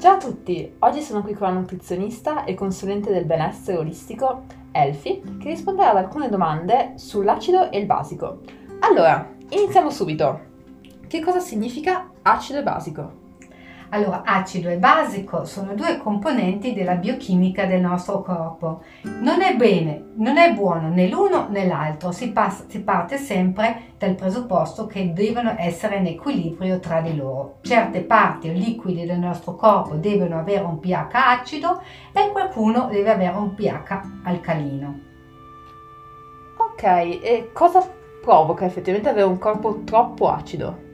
Ciao a tutti, oggi sono qui con la nutrizionista e consulente del benessere olistico Elfi che risponderà ad alcune domande sull'acido e il basico. Allora, iniziamo subito. Che cosa significa acido e basico? Allora, acido e basico sono due componenti della biochimica del nostro corpo. Non è bene, non è buono né l'uno né l'altro, si, passa, si parte sempre dal presupposto che devono essere in equilibrio tra di loro. Certe parti o liquidi del nostro corpo devono avere un pH acido e qualcuno deve avere un pH alcalino. Ok, e cosa provoca effettivamente avere un corpo troppo acido?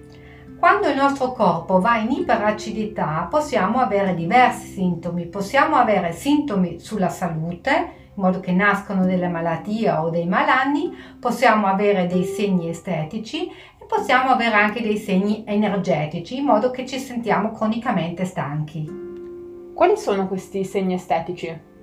Quando il nostro corpo va in iperacidità possiamo avere diversi sintomi, possiamo avere sintomi sulla salute, in modo che nascono delle malattie o dei malanni, possiamo avere dei segni estetici e possiamo avere anche dei segni energetici, in modo che ci sentiamo cronicamente stanchi. Quali sono questi segni estetici?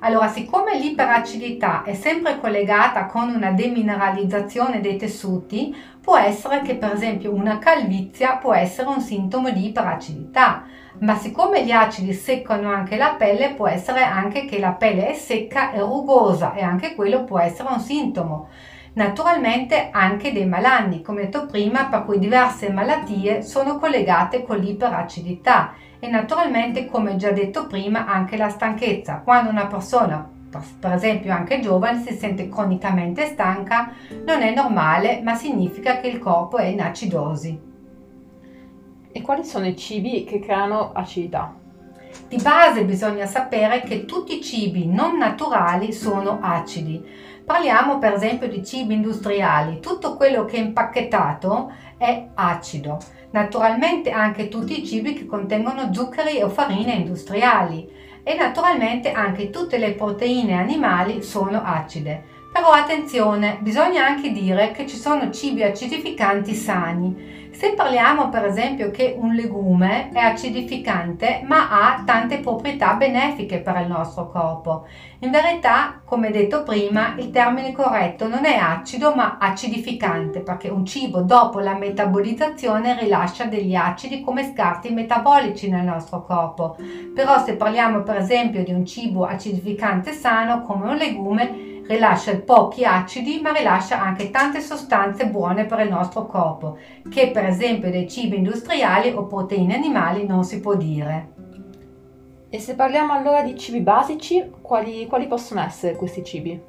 Allora, siccome l'iperacidità è sempre collegata con una demineralizzazione dei tessuti, può essere che per esempio una calvizia può essere un sintomo di iperacidità, ma siccome gli acidi seccano anche la pelle, può essere anche che la pelle è secca e rugosa e anche quello può essere un sintomo. Naturalmente anche dei malanni, come detto prima, per cui diverse malattie sono collegate con l'iperacidità e naturalmente, come già detto prima, anche la stanchezza. Quando una persona, per esempio anche giovane, si sente cronicamente stanca, non è normale, ma significa che il corpo è in acidosi. E quali sono i cibi che creano acidità? Di base bisogna sapere che tutti i cibi non naturali sono acidi. Parliamo per esempio di cibi industriali, tutto quello che è impacchettato è acido. Naturalmente anche tutti i cibi che contengono zuccheri o farine industriali e naturalmente anche tutte le proteine animali sono acide. Però attenzione, bisogna anche dire che ci sono cibi acidificanti sani. Se parliamo per esempio che un legume è acidificante ma ha tante proprietà benefiche per il nostro corpo, in verità, come detto prima, il termine corretto non è acido ma acidificante perché un cibo dopo la metabolizzazione rilascia degli acidi come scarti metabolici nel nostro corpo. Però se parliamo per esempio di un cibo acidificante sano come un legume, rilascia pochi acidi ma rilascia anche tante sostanze buone per il nostro corpo, che per esempio dei cibi industriali o proteine animali non si può dire. E se parliamo allora di cibi basici, quali, quali possono essere questi cibi?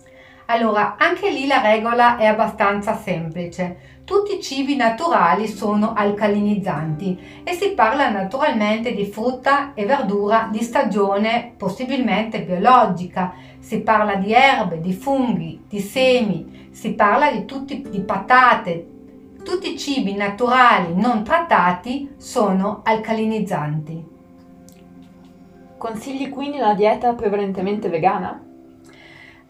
Allora, anche lì la regola è abbastanza semplice. Tutti i cibi naturali sono alcalinizzanti e si parla naturalmente di frutta e verdura di stagione possibilmente biologica, si parla di erbe, di funghi, di semi, si parla di, tutti, di patate. Tutti i cibi naturali non trattati sono alcalinizzanti. Consigli quindi una dieta prevalentemente vegana?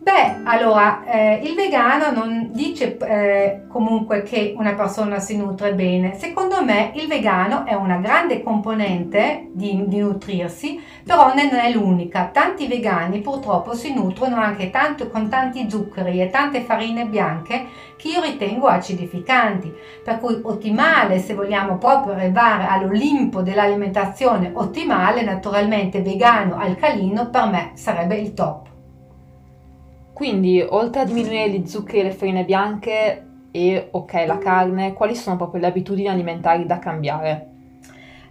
Beh, allora, eh, il vegano non dice eh, comunque che una persona si nutre bene. Secondo me il vegano è una grande componente di, di nutrirsi, però non è l'unica. Tanti vegani purtroppo si nutrono anche tanto con tanti zuccheri e tante farine bianche che io ritengo acidificanti. Per cui ottimale, se vogliamo proprio arrivare all'Olimpo dell'alimentazione ottimale, naturalmente vegano alcalino per me sarebbe il top. Quindi, oltre a diminuire gli zuccheri e le farine bianche e, ok, la carne, quali sono proprio le abitudini alimentari da cambiare?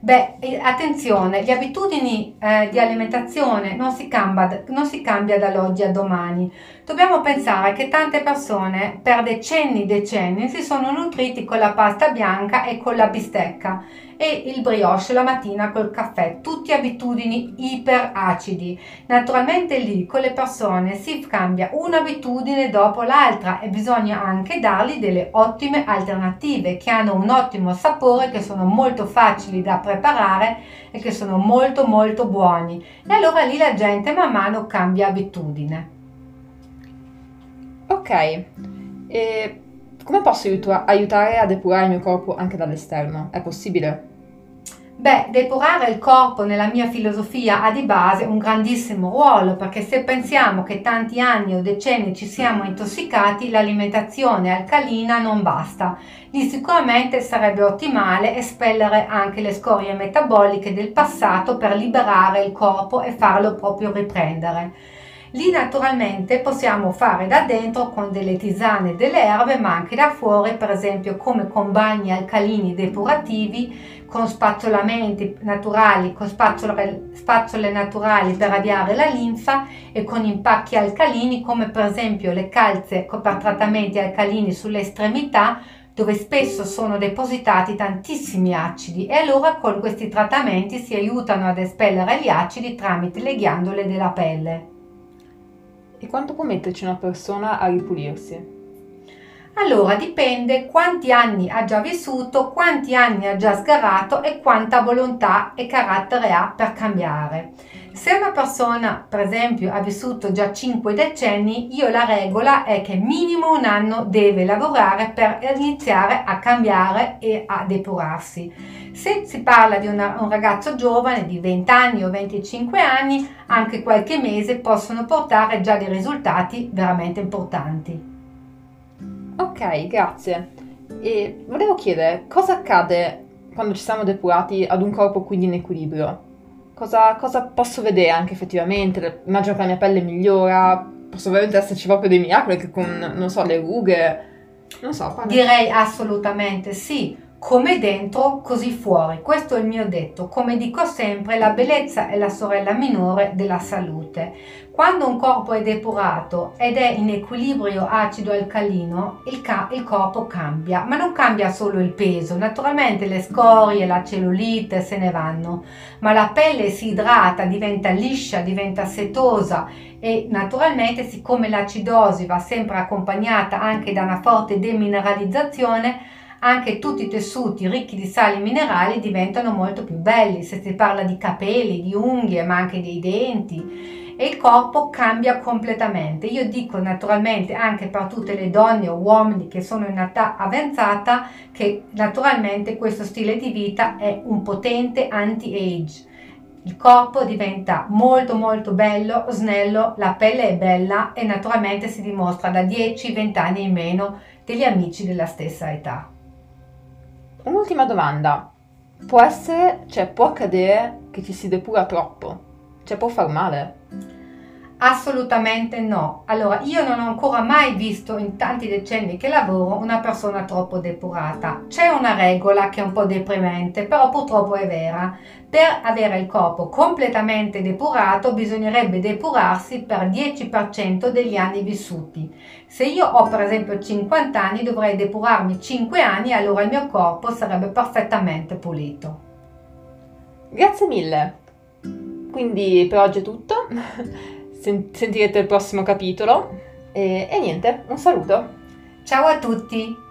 Beh, attenzione, le abitudini eh, di alimentazione non si, cambia, non si cambia dall'oggi a domani. Dobbiamo pensare che tante persone per decenni e decenni si sono nutriti con la pasta bianca e con la bistecca e il brioche la mattina col caffè, tutti abitudini iperacidi. Naturalmente lì con le persone si cambia un'abitudine dopo l'altra e bisogna anche dargli delle ottime alternative che hanno un ottimo sapore, che sono molto facili da preparare e che sono molto molto buoni. E allora lì la gente man mano cambia abitudine. Ok, e come posso aiutare a depurare il mio corpo anche dall'esterno? È possibile? Beh, depurare il corpo nella mia filosofia ha di base un grandissimo ruolo perché se pensiamo che tanti anni o decenni ci siamo intossicati, l'alimentazione alcalina non basta. Lì sicuramente sarebbe ottimale espellere anche le scorie metaboliche del passato per liberare il corpo e farlo proprio riprendere. Lì naturalmente possiamo fare da dentro con delle tisane e delle erbe, ma anche da fuori, per esempio come con bagni alcalini depurativi, con spazzolamenti naturali, con spazzole, spazzole naturali per avviare la linfa e con impacchi alcalini come per esempio le calze per trattamenti alcalini sulle estremità dove spesso sono depositati tantissimi acidi e allora con questi trattamenti si aiutano ad espellere gli acidi tramite le ghiandole della pelle. E quanto può metterci una persona a ripulirsi? Allora dipende quanti anni ha già vissuto, quanti anni ha già sgarrato e quanta volontà e carattere ha per cambiare. Se una persona, per esempio, ha vissuto già 5 decenni, io la regola è che minimo un anno deve lavorare per iniziare a cambiare e a depurarsi. Se si parla di una, un ragazzo giovane di 20 anni o 25 anni, anche qualche mese possono portare già dei risultati veramente importanti. Ok, grazie. E volevo chiedere, cosa accade quando ci siamo depurati ad un corpo quindi in equilibrio? Cosa, cosa posso vedere anche effettivamente? Immagino che la mia pelle migliora, posso veramente esserci proprio dei miracoli che con, non so, le rughe... Non so, parla. Direi assolutamente sì come dentro così fuori. Questo è il mio detto. Come dico sempre, la bellezza è la sorella minore della salute. Quando un corpo è depurato ed è in equilibrio acido-alcalino, il, ca- il corpo cambia, ma non cambia solo il peso. Naturalmente le scorie, la cellulite se ne vanno, ma la pelle si idrata, diventa liscia, diventa setosa e naturalmente siccome l'acidosi va sempre accompagnata anche da una forte demineralizzazione, anche tutti i tessuti ricchi di sali minerali diventano molto più belli, se si parla di capelli, di unghie, ma anche dei denti e il corpo cambia completamente. Io dico naturalmente anche per tutte le donne o uomini che sono in età avanzata che naturalmente questo stile di vita è un potente anti-age. Il corpo diventa molto molto bello, snello, la pelle è bella e naturalmente si dimostra da 10-20 anni in meno degli amici della stessa età. Un'ultima domanda. Può essere, cioè può accadere che ci si depura troppo? Cioè può far male? Assolutamente no. Allora, io non ho ancora mai visto in tanti decenni che lavoro una persona troppo depurata. C'è una regola che è un po' deprimente, però purtroppo è vera. Per avere il corpo completamente depurato bisognerebbe depurarsi per 10% degli anni vissuti. Se io ho per esempio 50 anni dovrei depurarmi 5 anni allora il mio corpo sarebbe perfettamente pulito. Grazie mille. Quindi per oggi è tutto. Sentirete il prossimo capitolo. E, e niente, un saluto. Ciao a tutti!